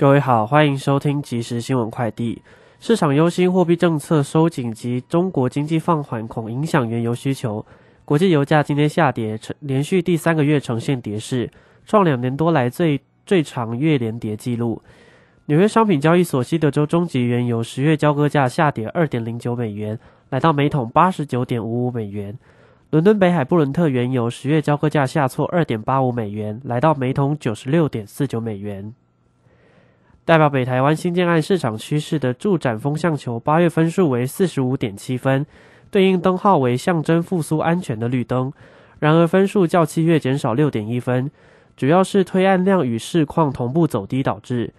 各位好，欢迎收听即时新闻快递。市场忧心货币政策收紧及中国经济放缓，恐影响原油需求。国际油价今天下跌，呈连续第三个月呈现跌势，创两年多来最最长月连跌记录。纽约商品交易所西德州中级原油十月交割价下跌二点零九美元，来到每桶八十九点五五美元。伦敦北海布伦特原油十月交割价下挫二点八五美元，来到每桶九十六点四九美元。代表北台湾新建案市场趋势的助展风向球，八月分数为四十五点七分，对应灯号为象征复苏安全的绿灯。然而分数较七月减少六点一分，主要是推案量与市况同步走低导致。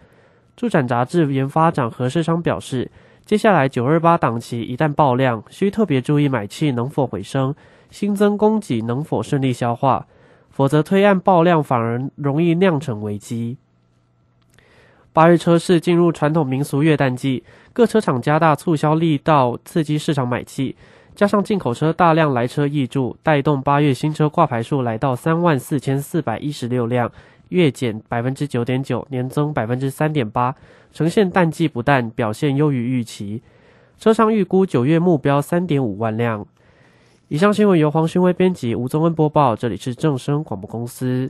助展杂志研发长何世昌表示，接下来九二八档期一旦爆量，需特别注意买气能否回升，新增供给能否顺利消化，否则推案爆量反而容易酿成危机。八月车市进入传统民俗月淡季，各车厂加大促销力道，刺激市场买气。加上进口车大量来车易注，带动八月新车挂牌数来到三万四千四百一十六辆，月减百分之九点九，年增百分之三点八，呈现淡季不淡，表现优于预期。车商预估九月目标三点五万辆。以上新闻由黄勋威编辑，吴宗恩播报，这里是正声广播公司。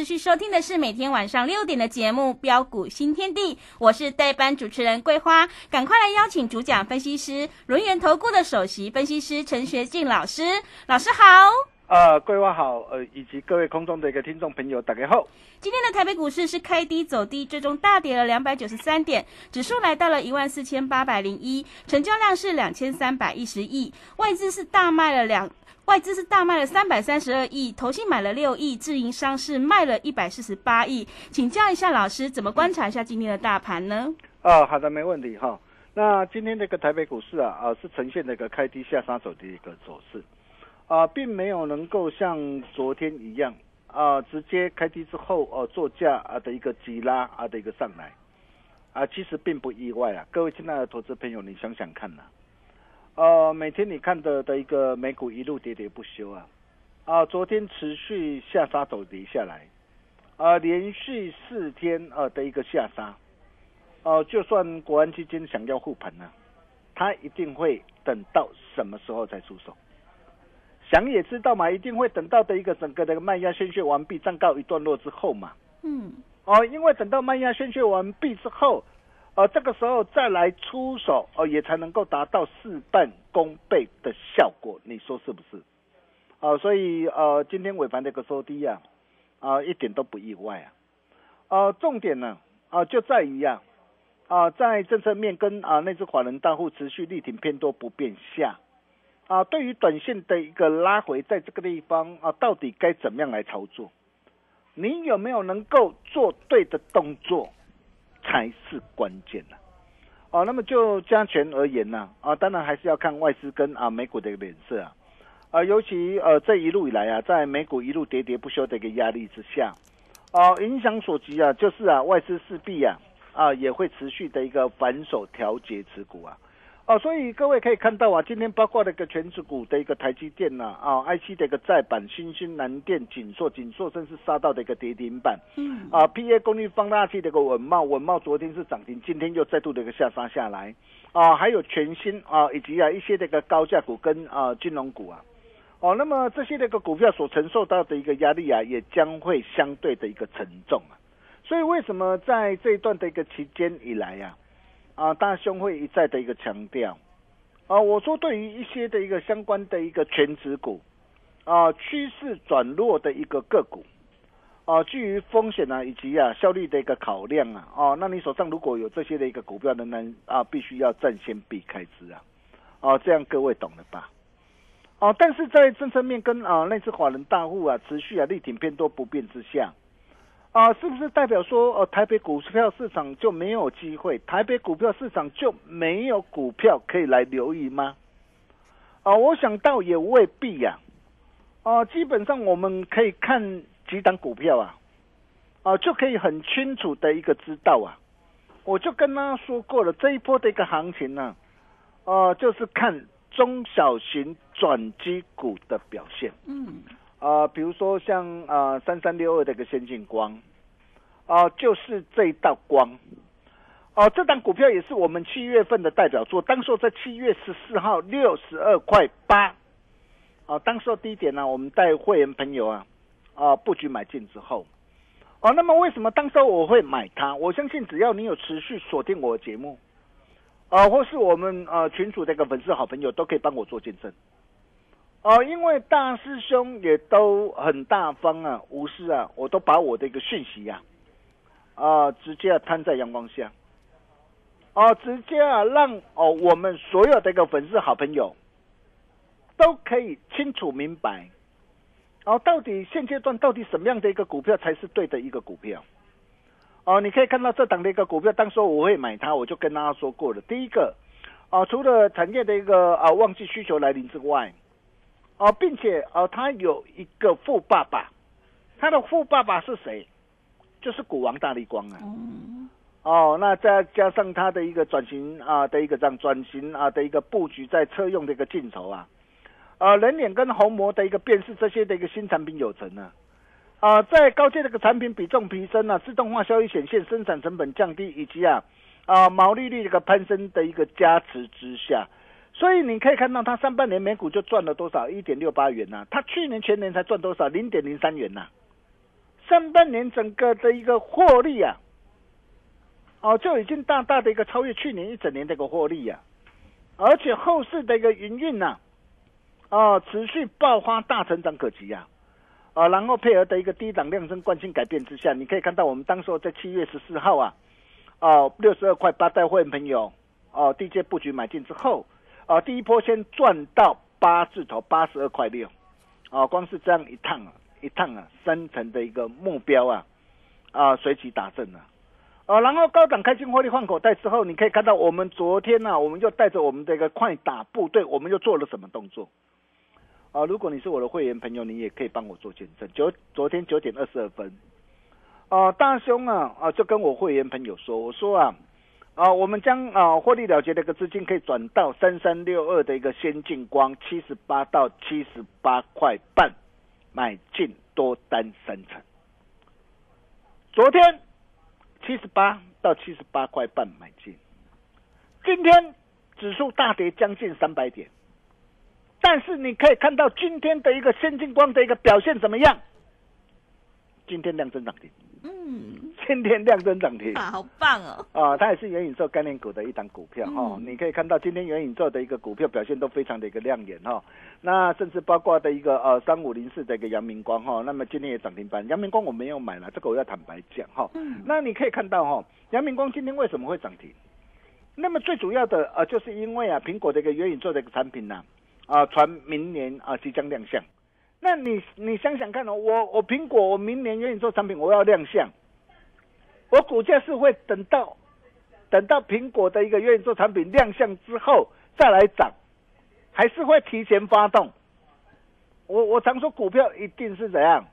持续收听的是每天晚上六点的节目《标股新天地》，我是代班主持人桂花，赶快来邀请主讲分析师轮源投顾的首席分析师陈学进老师，老师好。呃，桂花好，呃，以及各位空中的一个听众朋友，大家好。今天的台北股市是开低走低，最终大跌了两百九十三点，指数来到了一万四千八百零一，成交量是两千三百一十亿，外资是大卖了两。外资是大卖了三百三十二亿，投信买了六亿，自营商是卖了一百四十八亿。请教一下老师，怎么观察一下今天的大盘呢？啊，好的，没问题哈。那今天这个台北股市啊，啊是呈现了一个开低下杀走的一个走势，啊，并没有能够像昨天一样啊，直接开低之后哦做价啊的一个急拉啊的一个上来，啊，其实并不意外啊。各位亲爱的投资朋友，你想想看呐。呃，每天你看的的一个美股一路喋喋不休啊，啊，昨天持续下杀走跌下来，啊，连续四天呃的一个下杀，哦，就算国安基金想要护盘呢，他一定会等到什么时候才出手？想也知道嘛，一定会等到的一个整个的卖压宣泄完毕，暂告一段落之后嘛。嗯。哦，因为等到卖压宣泄完毕之后。呃，这个时候再来出手，哦，也才能够达到事半功倍的效果，你说是不是？啊，所以呃，今天尾盘的一个收低啊，啊，一点都不意外啊。呃，重点呢，啊，就在于呀，啊，在政策面跟啊那只法人大户持续力挺偏多不变下，啊，对于短线的一个拉回，在这个地方啊，到底该怎么样来操作？你有没有能够做对的动作？才是关键呢。哦，那么就加权而言呢，啊，当然还是要看外资跟啊美股的一个脸色啊，啊，尤其呃这一路以来啊，在美股一路喋喋不休的一个压力之下，哦，影响所及啊，就是啊外资势必啊啊也会持续的一个反手调节持股啊。哦，所以各位可以看到啊，今天包括那个全指股的一个台积电呐，啊，IC 的一个再版，新兴南电、锦硕、锦硕，甚至杀到的一个跌停板。嗯。啊，PA 功率放大器的一个稳茂，稳茂昨天是涨停，今天又再度的一个下杀下来。啊，还有全新啊，以及啊一些这个高价股跟啊金融股啊。哦，那么这些那个股票所承受到的一个压力啊，也将会相对的一个沉重啊。所以为什么在这一段的一个期间以来呀？啊，啊大兄会一再的一个强调，啊，我说对于一些的一个相关的一个全指股，啊，趋势转弱的一个个股，啊，基于风险啊以及啊效率的一个考量啊，哦，那你手上如果有这些的一个股票的呢，啊，必须要暂先避开之啊，哦，这样各位懂了吧？哦，但是在政策面跟啊那次华人大户啊持续啊力挺偏多不变之下。啊，是不是代表说，呃，台北股票市场就没有机会？台北股票市场就没有股票可以来留意吗？啊，我想到也未必呀。啊，基本上我们可以看几档股票啊，啊，就可以很清楚的一个知道啊。我就跟他说过了，这一波的一个行情呢，啊，就是看中小型转机股的表现。嗯。啊，比如说像啊三三六二的一个先进光，啊，就是这一道光，哦，这档股票也是我们七月份的代表作，当时在七月十四号六十二块八，啊，当时低点呢，我们带会员朋友啊，啊布局买进之后，哦，那么为什么当时我会买它？我相信只要你有持续锁定我的节目，啊，或是我们呃群主的一个粉丝好朋友，都可以帮我做见证。哦，因为大师兄也都很大方啊，无私啊，我都把我的一个讯息呀，啊，直接摊在阳光下，哦，直接啊，让哦我们所有的一个粉丝好朋友都可以清楚明白，哦，到底现阶段到底什么样的一个股票才是对的一个股票？哦，你可以看到这档的一个股票，当时我会买它，我就跟大家说过了，第一个，啊，除了产业的一个啊旺季需求来临之外。哦，并且哦，他有一个富爸爸，他的富爸爸是谁？就是股王大力光啊。哦，那再加上他的一个转型啊的一个这样转型啊的一个布局，在车用的一个镜头啊，啊人脸跟虹膜的一个辨识这些的一个新产品有成呢。啊，在高阶这个产品比重提升啊，自动化效益显现，生产成本降低，以及啊啊毛利率这个攀升的一个加持之下。所以你可以看到，它上半年每股就赚了多少？一点六八元呐。它去年全年才赚多少？零点零三元呐。上半年整个的一个获利啊，哦，就已经大大的一个超越去年一整年的一个获利呀。而且后市的一个营运呐，哦，持续爆发大成长可及呀。啊，然后配合的一个低档量增惯性改变之下，你可以看到我们当时在七月十四号啊，哦，六十二块八带会员朋友哦，低阶布局买进之后。啊，第一波先赚到八字头，八十二块六，啊，光是这样一趟啊，一趟啊，三成的一个目标啊，啊，随即打正了，啊，然后高档开金获利换口袋之后，你可以看到我们昨天呢，我们就带着我们的一个快打部队，我们又做了什么动作？啊，如果你是我的会员朋友，你也可以帮我做见证。九昨天九点二十二分，啊，大兄啊，啊，就跟我会员朋友说，我说啊。啊，我们将啊获利了结的一个资金可以转到三三六二的一个先进光七十八到七十八块半买进多单三成。昨天七十八到七十八块半买进，今天指数大跌将近三百点，但是你可以看到今天的一个先进光的一个表现怎么样？今天量增涨停。嗯，今天亮灯涨停啊，好棒哦！啊，它也是元宇宙概念股的一档股票哈。你可以看到今天元宇宙的一个股票表现都非常的一个亮眼哈。那甚至包括的一个呃三五零四的一个阳明光哈，那么今天也涨停板。阳明光我没有买了，这个我要坦白讲哈。嗯。那你可以看到哈，阳明光今天为什么会涨停？那么最主要的呃，就是因为啊，苹果的一个元宇宙的一个产品呢，啊，传明年啊即将亮相。那你你想想看哦，我我苹果我明年元宇宙产品，我要亮相，我股价是会等到等到苹果的一个元宇宙产品亮相之后再来涨，还是会提前发动。我我常说股票一定是怎样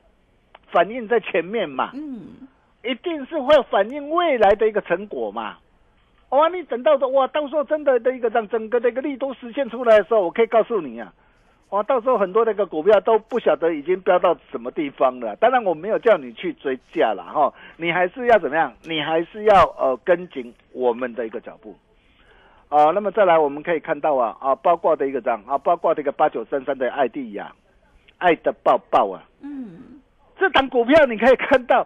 反映在前面嘛，嗯，一定是会反映未来的一个成果嘛。哇，你等到的哇，到时候真的的一个让整个的一个利都实现出来的时候，我可以告诉你啊，哇，到时候很多那个股票都不晓得已经飙到什么地方了。当然我没有叫你去追价了哈，你还是要怎么样？你还是要呃跟紧我们的一个脚步。啊，那么再来我们可以看到啊啊，包括的一个涨啊，包括这个八九三三的爱地呀，爱的抱抱啊，嗯，这档股票你可以看到，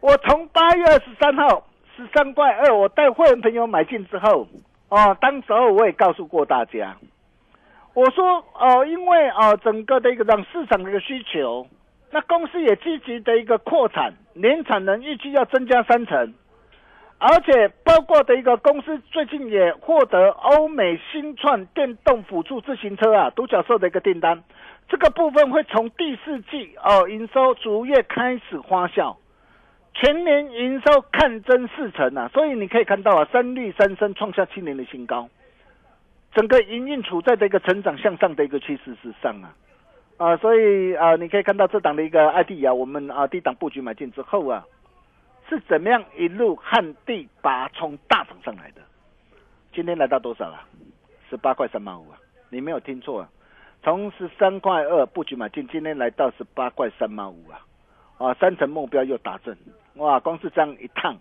我从八月二十三号十三块二，我带会员朋友买进之后，哦，当时候我也告诉过大家，我说哦，因为哦整个的一个让市场的一个需求，那公司也积极的一个扩产，年产能预计要增加三成，而且包括的一个公司最近也获得欧美新创电动辅助自行车啊独角兽的一个订单。这个部分会从第四季哦营收逐月开始发酵，全年营收看增四成啊，所以你可以看到啊，三率三升创下七年的新高，整个营运处在的一个成长向上的一个趋势之上啊，啊，所以啊，你可以看到这档的一个 ID 啊，我们啊低档布局买进之后啊，是怎么样一路旱地拔葱大涨上来的？今天来到多少了？十八块三毛五啊，你没有听错啊。从十三块二布局买进，今天来到十八块三毛五啊，啊，三成目标又达阵，哇，光是这样一趟，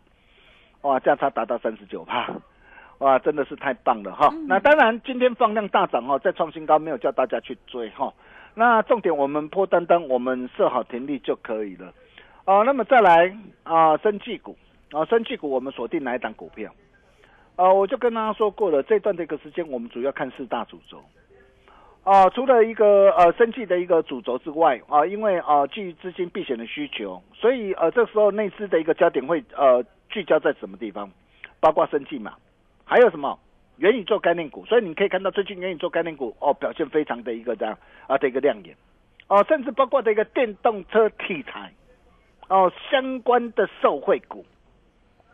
哇，价差达到三十九帕，哇，真的是太棒了哈。那当然，今天放量大涨哦，再创新高，没有叫大家去追哈。那重点我们破单单，我们设好停利就可以了。哦，那么再来啊，生技股啊，生技股我们锁定哪一档股票？啊，我就跟大家说过了，这段这个时间我们主要看四大主轴。啊，除了一个呃生计的一个主轴之外啊，因为啊基于资金避险的需求，所以呃这时候内资的一个焦点会呃聚焦在什么地方？包括生计嘛，还有什么元宇宙概念股？所以你可以看到最近元宇宙概念股哦表现非常的一个这样啊的一个亮眼哦，甚至包括的一个电动车题材哦相关的受惠股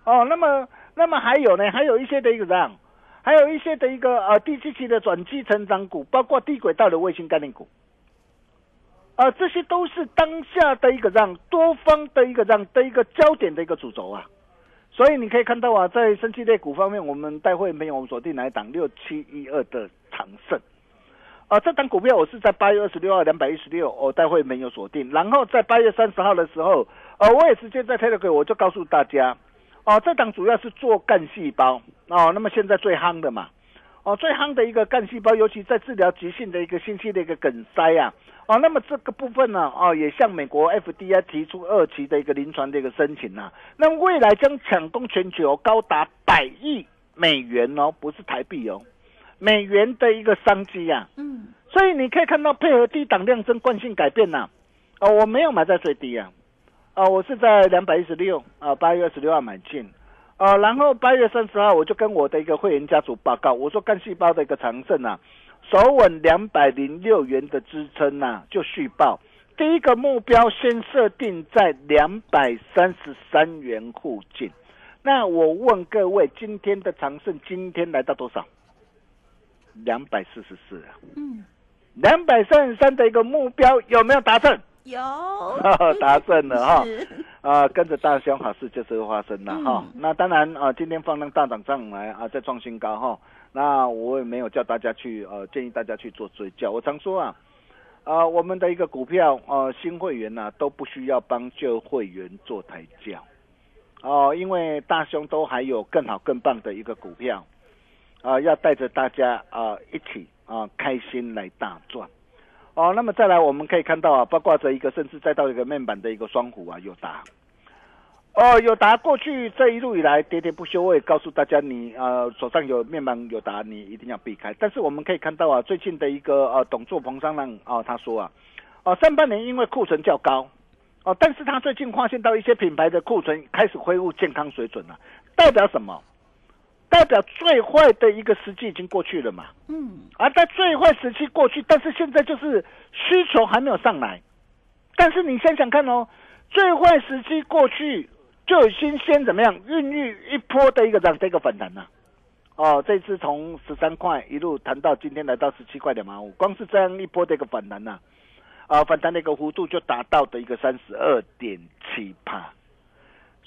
哦，那么那么还有呢，还有一些的一个这样。还有一些的一个呃低基期的转机成长股，包括低轨道的卫星概念股，啊，这些都是当下的一个让多方的一个让的一个焦点的一个主轴啊。所以你可以看到啊，在生气类股方面，我们待会没有我们锁定哪一档六七一二的长盛啊，这档股票我是在八月二十六号两百一十六，我待会没有锁定，然后在八月三十号的时候，呃，我也直接在 Telegram 我就告诉大家。哦，这档主要是做干细胞哦，那么现在最夯的嘛，哦，最夯的一个干细胞，尤其在治疗急性的一个心肌的一个梗塞啊，哦，那么这个部分呢，哦，也向美国 FDA 提出二期的一个临床的一个申请啊，那未来将抢攻全球高达百亿美元哦，不是台币哦，美元的一个商机啊，嗯，所以你可以看到配合低档量增惯性改变呐，哦，我没有买在最低啊。哦，我是在两百一十六啊，八月二十六号买进，啊，然后八月三十号我就跟我的一个会员家族报告，我说干细胞的一个长盛啊，守稳两百零六元的支撑呐，就续报，第一个目标先设定在两百三十三元附近。那我问各位，今天的长盛今天来到多少？两百四十四啊，嗯，两百三十三的一个目标有没有达成？有 达成了哈 是，啊，跟着大兄好事就是会发生了哈、嗯那当然啊，今天放量大涨上来啊，再创新高哈。那我也没有叫大家去呃，建议大家去做追加。我常说啊，啊，我们的一个股票呃，新会员呐、都不需要帮旧会员做抬价哦、因为大兄都还有更好更棒的一个股票啊、要带着大家啊、一起啊、开心来大赚。哦，那么再来，我们可以看到啊，包括着一个，甚至再到一个面板的一个双虎啊，友达。哦，友达过去这一路以来喋喋不休，我也告诉大家，你呃手上有面板友达，你一定要避开。但是我们可以看到啊，最近的一个呃董座彭商浪啊，他说啊，哦上半年因为库存较高，哦，但是他最近发现到一些品牌的库存开始恢复健康水准了，代表什么？代表最坏的一个时期已经过去了嘛。嗯，而在最坏时期过去，但是现在就是需求还没有上来。但是你想想看哦，最坏时期过去，就已经先怎么样孕育一波的一个这样的一个反弹呐、哦，这次从十三块一路谈到今天来到十七块两毛五，光是这样一波的一个反弹呐、啊，反弹的一个幅度就达到的一个三十二点七帕。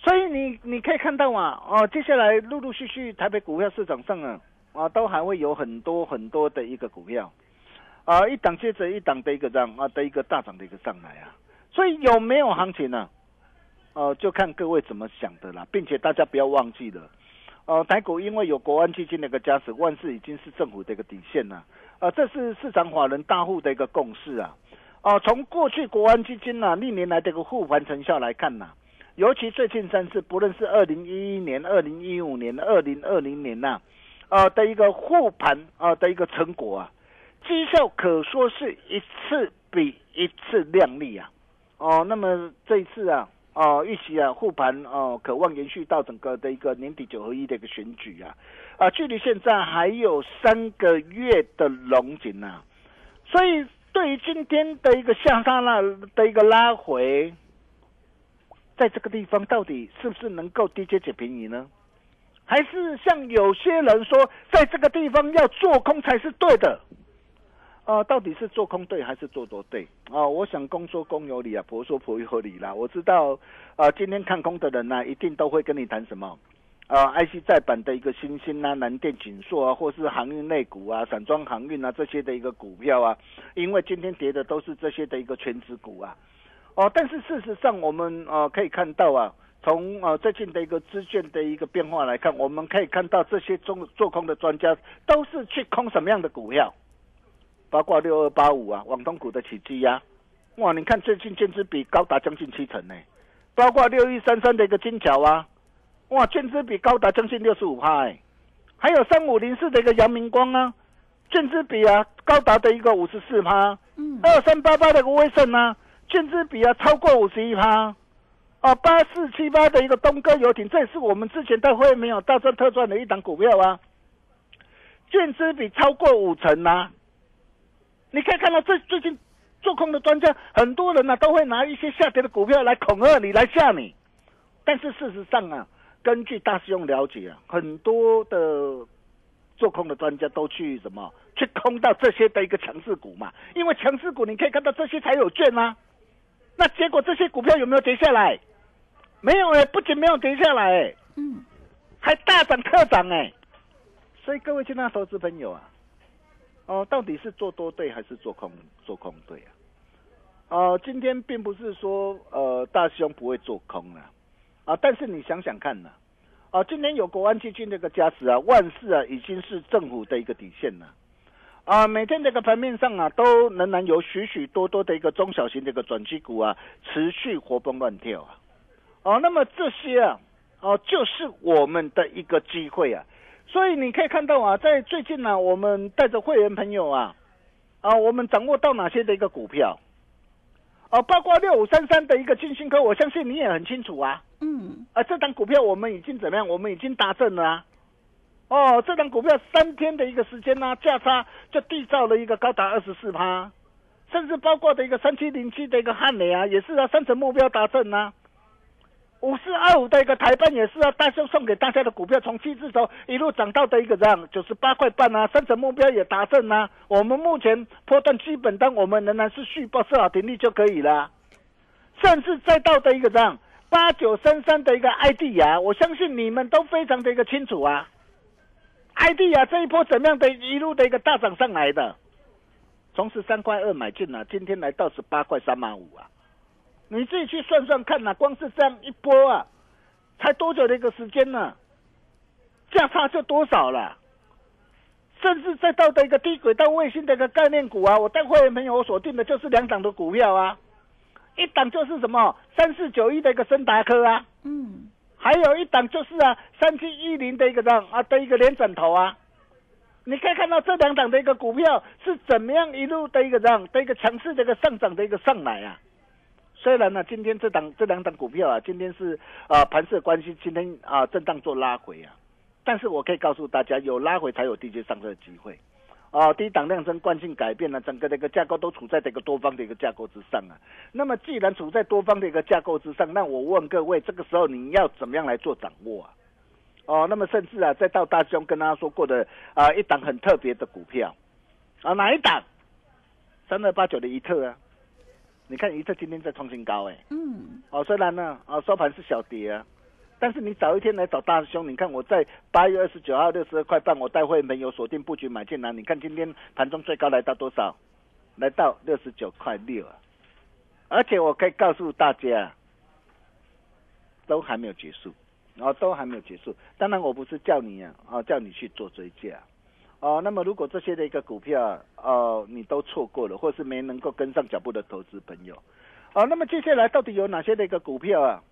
所以你你可以看到啊，哦，接下来陆陆续续台北股票市场上啊，啊，都还会有很多很多的一个股票，啊，一档接着一档的一个涨啊的一个大涨的一个上来啊，所以有没有行情呢、呃，就看各位怎么想的啦，并且大家不要忘记了，呃，台股因为有国安基金的一个加持，万事已经是政府的一个底线了，呃，这是市场法人大户的一个共识啊，哦、从过去国安基金呐、历年来的一个护盘成效来看呐、尤其最近三次，不论是二零一一年、二零一五年、二零二零年呐、呃的一个护盘啊、的一个成果啊，绩效可说是一次比一次亮丽啊。哦，那么这一次啊，哦，预期啊护盘哦，渴望延续到整个的一个年底九合一的一个选举啊，啊，距离现在还有三个月的龙井呐、所以对于今天的一个下杀那的一个拉回，在这个地方到底是不是能够低阶捡便宜呢？还是像有些人说，在这个地方要做空才是对的？呃，到底是做空对还是做多对？啊、我想公说公有理啊，婆说婆有理啦。我知道，啊，今天看空的人呢、一定都会跟你谈什么？啊，IC 再版的一个新兴啊，南电锦硕啊，或是航运类股啊，散装航运啊这些的一个股票啊，因为今天跌的都是这些的一个全指股啊。哦，但是事实上，我们呃可以看到啊，从呃最近的一个资券的一个变化来看，我们可以看到这些中做空的专家都是去空什么样的股票？包括六二八五啊，网东股的起基呀、哇，你看最近建资比高达将近七成呢，包括六一三三的一个金桥啊，哇，建资比高达将近六十五趴。哎，还有三五零四的一个阳明光啊，建资比啊高达的一个五十四趴，嗯，二三八八的一个威盛啊，建资比啊超过五十一趴，哦，八四七八的一个东哥游艇，这也是我们之前在会没有大赚特赚的一档股票啊，券资比超过五成啊，你可以看到最最近做空的专家，很多人呢、都会拿一些下跌的股票来恐吓你，来吓你，但是事实上啊，根据大师兄了解啊，很多的做空的专家都去什么去空到这些的一个强势股嘛，因为强势股你可以看到这些才有券啊。那结果这些股票有没有跌下来？没有哎、不仅没有跌下来哎、嗯，还大涨特涨哎、所以各位亲爱的投资朋友啊，哦，到底是做多对还是做空做空对啊？哦，今天并不是说呃大兄不会做空了啊，但是你想想看呢、啊，今天有国安基金这个加持啊，万事啊已经是政府的一个底线了。每天这个盘面上啊，都仍然有许许多多的一个中小型的一个转机股啊，持续活蹦乱跳啊。哦，那么这些啊，哦，就是我们的一个机会啊。所以你可以看到啊，在最近呢、我们带着会员朋友啊，啊，我们掌握到哪些的一个股票？哦，包括六五三三的一个金星科，我相信你也很清楚啊。嗯，啊，这档股票我们已经怎么样？我们已经达阵了啊。哦，这档股票三天的一个时间呢、价差就缔造了一个高达二十四趴，甚至包括的一个三七零七的一个汉雷啊，也是啊，三成目标达成啊。五四二五的一个台办也是啊，大兄送给大家的股票从七字头一路涨到的一个这样九十八块半啊，三成目标也达成啊。我们目前波段基本单我们仍然是续报设好停利就可以了，甚至再到的一个这样八九三三的一个 ID 啊，我相信你们都非常的一个清楚啊。ID 啊，这一波怎么样的一路的一个大涨上来的？从十三块二买进啊，今天来到十八块三毛五啊。你自己去算算看呐、光是这样一波啊，才多久的一个时间呢？价差就多少了？甚至再到的一个低轨道卫星的一个概念股啊，我带会员朋友我锁定的就是两档的股票啊，一档就是什么三四九一的一个森达科啊，嗯，还有一档就是啊三七一零的一个这样啊的一个连枕头啊，你可以看到这两档的一个股票是怎么样一路的一个这样的一个强势的一个上涨的一个上来啊。虽然呢，今天这档这两档股票啊，今天是啊盘势关系，今天啊震荡做拉回啊，但是我可以告诉大家，有拉回才有低阶上车的机会。哦，低档量增惯性改变了，整个这个架构都处在这个多方的一个架构之上啊。那么既然处在多方的一个架构之上，那我问各位，这个时候你要怎么样来做掌握啊？哦，那么甚至啊，再到大兄跟大家说过的啊，一档很特别的股票啊，哪一档？三二八九的一特啊，你看一特今天在创新高哎，嗯，哦，虽然呢，啊收盘是小跌啊，但是你早一天来找大师兄，你看我在八月二十九号六十二块半，我带会没有锁定布局买进来，你看今天盘中最高来到多少？来到六十九块六啊！而且我可以告诉大家，都还没有结束，哦，都还没有结束。当然，我不是叫你啊，啊，叫你去做追加，哦，那么如果这些的一个股票，哦，你都错过了，或是没能够跟上脚步的投资朋友，哦，那么接下来到底有哪些的一个股票啊？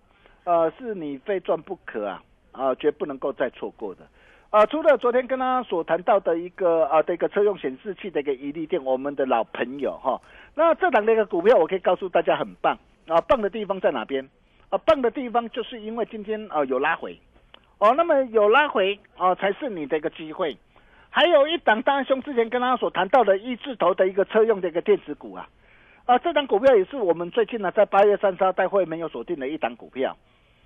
呃，是你非赚不可啊，啊，绝不能够再错过的。啊，除了昨天跟他所谈到的一个啊的一个车用显示器的一个伊利店，我们的老朋友哈，那这档的一个股票，我可以告诉大家很棒啊，棒的地方在哪边？啊，棒的地方就是因为今天啊有拉回，哦，那么有拉回啊才是你的一个机会。还有一档大兄之前跟他所谈到的一字头的一个车用的一个电子股啊，啊，这档股票也是我们最近呢在八月三十号大会没有锁定的一档股票。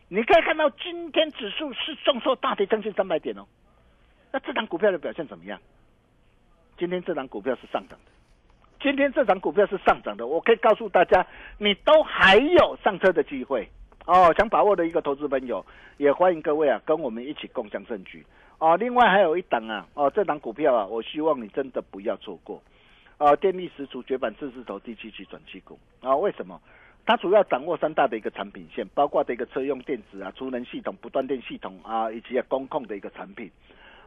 你可以看到今天指数是重挫大跌将近三百点哦。那这档股票的表现怎么样？今天这档股票是上涨的，今天这档股票是上涨的。我可以告诉大家，你都还有上车的机会哦。想把握的一个投资朋友，也欢迎各位啊，跟我们一起共享证据哦。另外还有一档啊，哦，这档股票啊，我希望你真的不要错过啊。电力十足绝版四字头第七期转期股啊？为什么？它主要掌握三大的一个产品线，包括的一个车用电子啊、储能系统、不断电系统啊，以及啊工控的一个产品。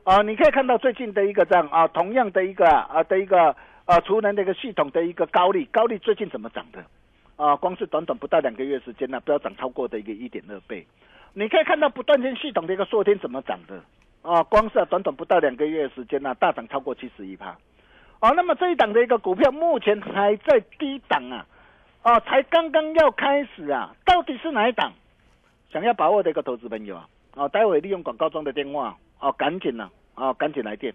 啊，你可以看到最近的一个这样啊，同样的一个啊的一个啊储能的一个系统的一个高利，高利最近怎么涨的？啊，光是短短不到两个月时间呢，不要涨超过的一个一点二倍。你可以看到不断电系统的一个硕天怎么涨的？啊，光是短短不到两个月时间呢，大涨超过七十一趴。啊，那么这一档的一个股票目前还在低档啊，哦，才刚刚要开始啊，到底是哪一档？想要把握的一个投资朋友啊，哦，待会利用广告中的电话。哦，赶紧呐！哦，赶紧来电！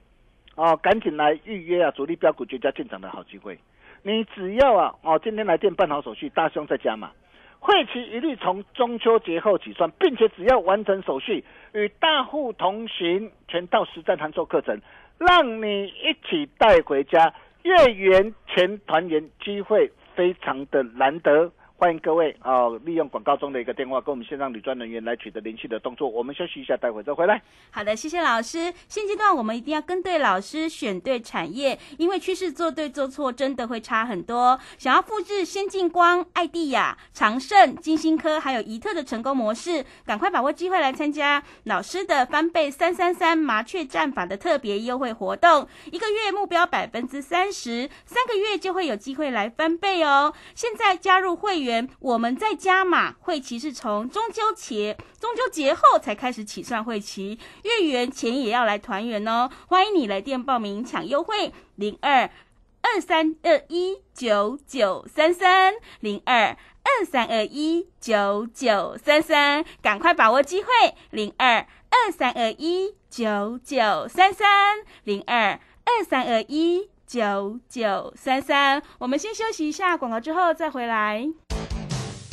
哦，赶紧来预约啊！主力标股绝佳进场的好机会，你只要啊，哦，今天来电办好手续，大兄在家嘛。会期一律从中秋节后起算，并且只要完成手续，与大户同行，全套实战函授课程，让你一起带回家。月圆全团圆，机会非常的难得。欢迎各位啊！利用广告中的一个电话，跟我们线上女专人员来取得联系的动作。我们休息一下，待会再回来。好的，谢谢老师。现阶段我们一定要跟对老师，选对产业，因为趋势做对做错真的会差很多。想要复制先进光、爱地亚、长盛、金星科还有怡特的成功模式，赶快把握机会来参加老师的翻倍三三三麻雀战法的特别优惠活动，一个月目标百分之三十，三个月就会有机会来翻倍哦。现在加入会员。我们在加码会期是从中秋节中秋节后才开始起算会期，月圆前也要来团圆哦！欢迎你来电报名抢优惠，零二二三二一九九三三零二二三二一九九三三，赶快把握机会，零二二三二一九九三三零二二三二一九九三三。我们先休息一下广告，之后再回来。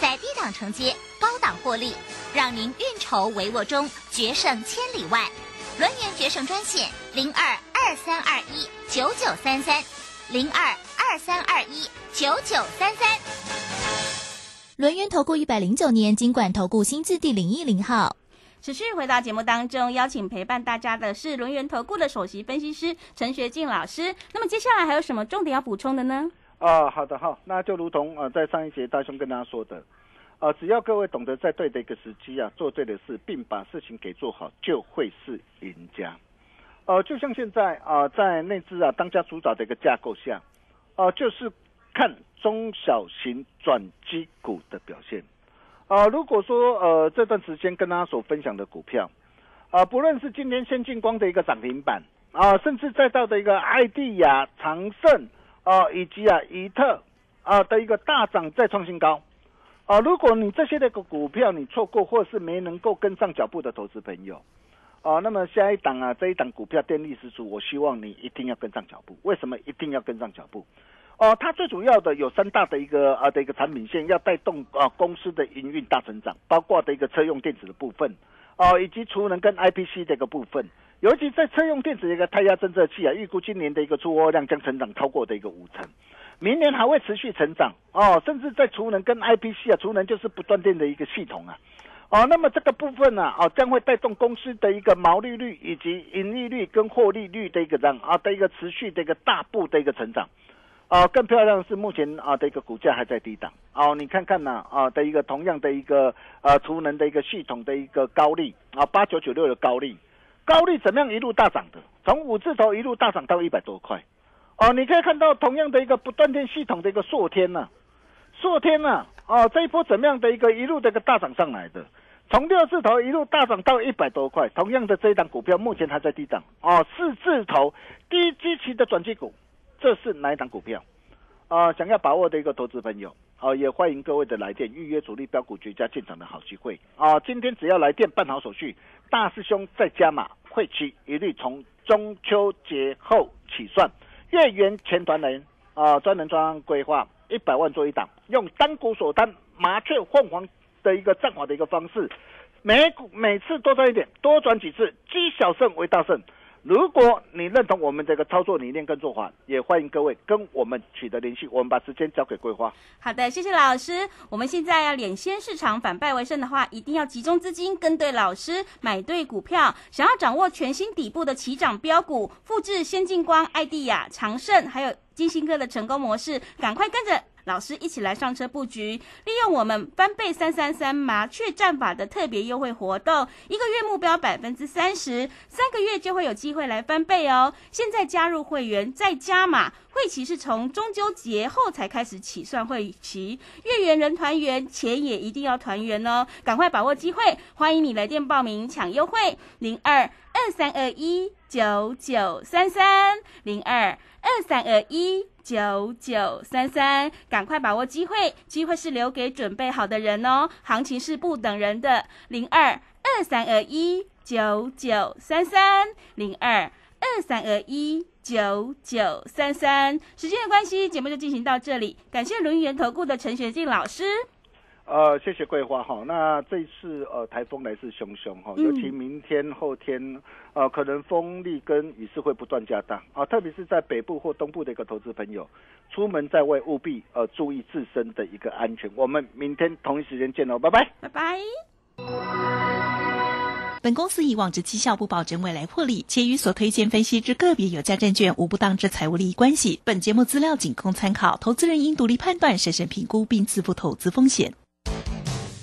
在低档承接，高档获利，让您运筹帷幄中决胜千里外。轮源决胜专线零二二三二一九九三三零二二三二一九九三三。轮源投顾一百零九年经管投顾新字第零一零号。持续回到节目当中，邀请陪伴大家的是轮源投顾的首席分析师陈学进老师。那么接下来还有什么重点要补充的呢？啊，好的，好，那就如同呃，在上一节大兄跟大家说的，呃，只要各位懂得在对的一个时机啊，做对的事，并把事情给做好，就会是赢家。呃，就像现在啊、在内资啊当家主导的一个架构下，呃，就是看中小型转机股的表现。啊、如果说呃这段时间跟大家所分享的股票，啊、不论是今天先进光的一个涨停板啊、甚至再到的一个艾地亚、长盛啊、以及啊怡特啊、的一个大涨再创新高。啊，如果你这些的个股票你错过或是没能够跟上脚步的投资朋友，啊，那么下一档啊这一档股票电力十足，我希望你一定要跟上脚步。为什么一定要跟上脚步？哦、它最主要的有三大的一个啊的一个产品线要带动啊公司的营运大成长，包括的一个车用电子的部分，哦、以及储能跟 IPC 的一个部分。尤其在车用电子的一个胎压侦测器啊，预估今年的一个出货量将成长超过的一个五成，明年还会持续成长哦，甚至在储能跟 IPC 啊，储能就是不断电的一个系统啊，哦，那么这个部分呢、哦，将会带动公司的一个毛利率以及盈利率跟获利率的一个这样啊的一个持续的一个大步的一个成长。啊，更漂亮的是目前啊的一个股价还在低档哦，你看看呢啊的一个同样的一个呃储能的一个系统的一个高利啊八九九六的高利，高利怎么样一路大涨的？从五字头一路大涨到一百多块，哦，你可以看到同样的一个不断电系统的一个硕天呐、硕天呐、哦这一波怎么样的一个一路的一个大涨上来的？从六字头一路大涨到一百多块，同样的这一档股票目前还在低档哦，四字头低基期的转机股，这是哪一档股票？啊、想要把握的一个投资朋友，啊，也欢迎各位的来电预约主力标股绝佳进场的好机会啊！今天只要来电办好手续，大师兄再加码，会期一律从中秋节后起算，月圆前团人啊，专人专案规划一百万做一档，用单股锁单麻雀凤凰的一个战法的一个方式，每股每次多赚一点，多转几次，积小胜为大胜。如果你认同我们这个操作理念跟做法，也欢迎各位跟我们取得联系。我们把时间交给桂花。好的，谢谢老师。我们现在要领先市场、反败为胜的话，一定要集中资金，跟对老师，买对股票。想要掌握全新底部的起涨标股，复制先进光、艾地亚、长盛还有金星科的成功模式，赶快跟着。老师一起来上车布局，利用我们翻倍三三三麻雀战法的特别优惠活动，一个月目标百分之三十，三个月就会有机会来翻倍哦。现在加入会员再加码，会期是从中秋节后才开始起算会期，月圆人团圆，钱也一定要团圆哦，赶快把握机会，欢迎你来电报名抢优惠，零二二三二一九九三三零二二三二一。九九三三，赶快把握机会，机会是留给准备好的人哦。行情是不等人的，零二二三二一九九三三，零二二三二一九九三三。时间的关系，节目就进行到这里，感谢轮圆投顾的陈学静老师。呃，谢谢桂花哈。那这一次呃台风来势汹汹哈，嗯尤其明天后天呃可能风力跟雨势会不断加大啊，特别是在北部或东部的一个投资朋友，出门在外务必呃注意自身的一个安全。我们明天同一时间见喽，拜拜。拜拜。本公司以往之绩效不保证未来获利，且与所推荐分析之个别有价证券无不当之财务利益关系。本节目资料仅供参考，投资人应独立判断、审慎评估并自负投资风险。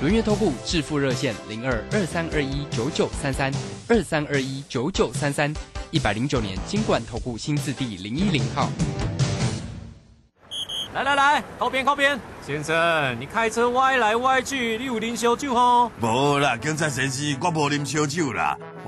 轮月投顾致富热线零二二三二一九九三三二三二一九九三三，一百零九年金管投顾新字第零一零号。来来来，靠边靠边，先生，你开车歪来歪去，你有啉烧酒吼？无啦，警察先生，我无啉烧酒啦。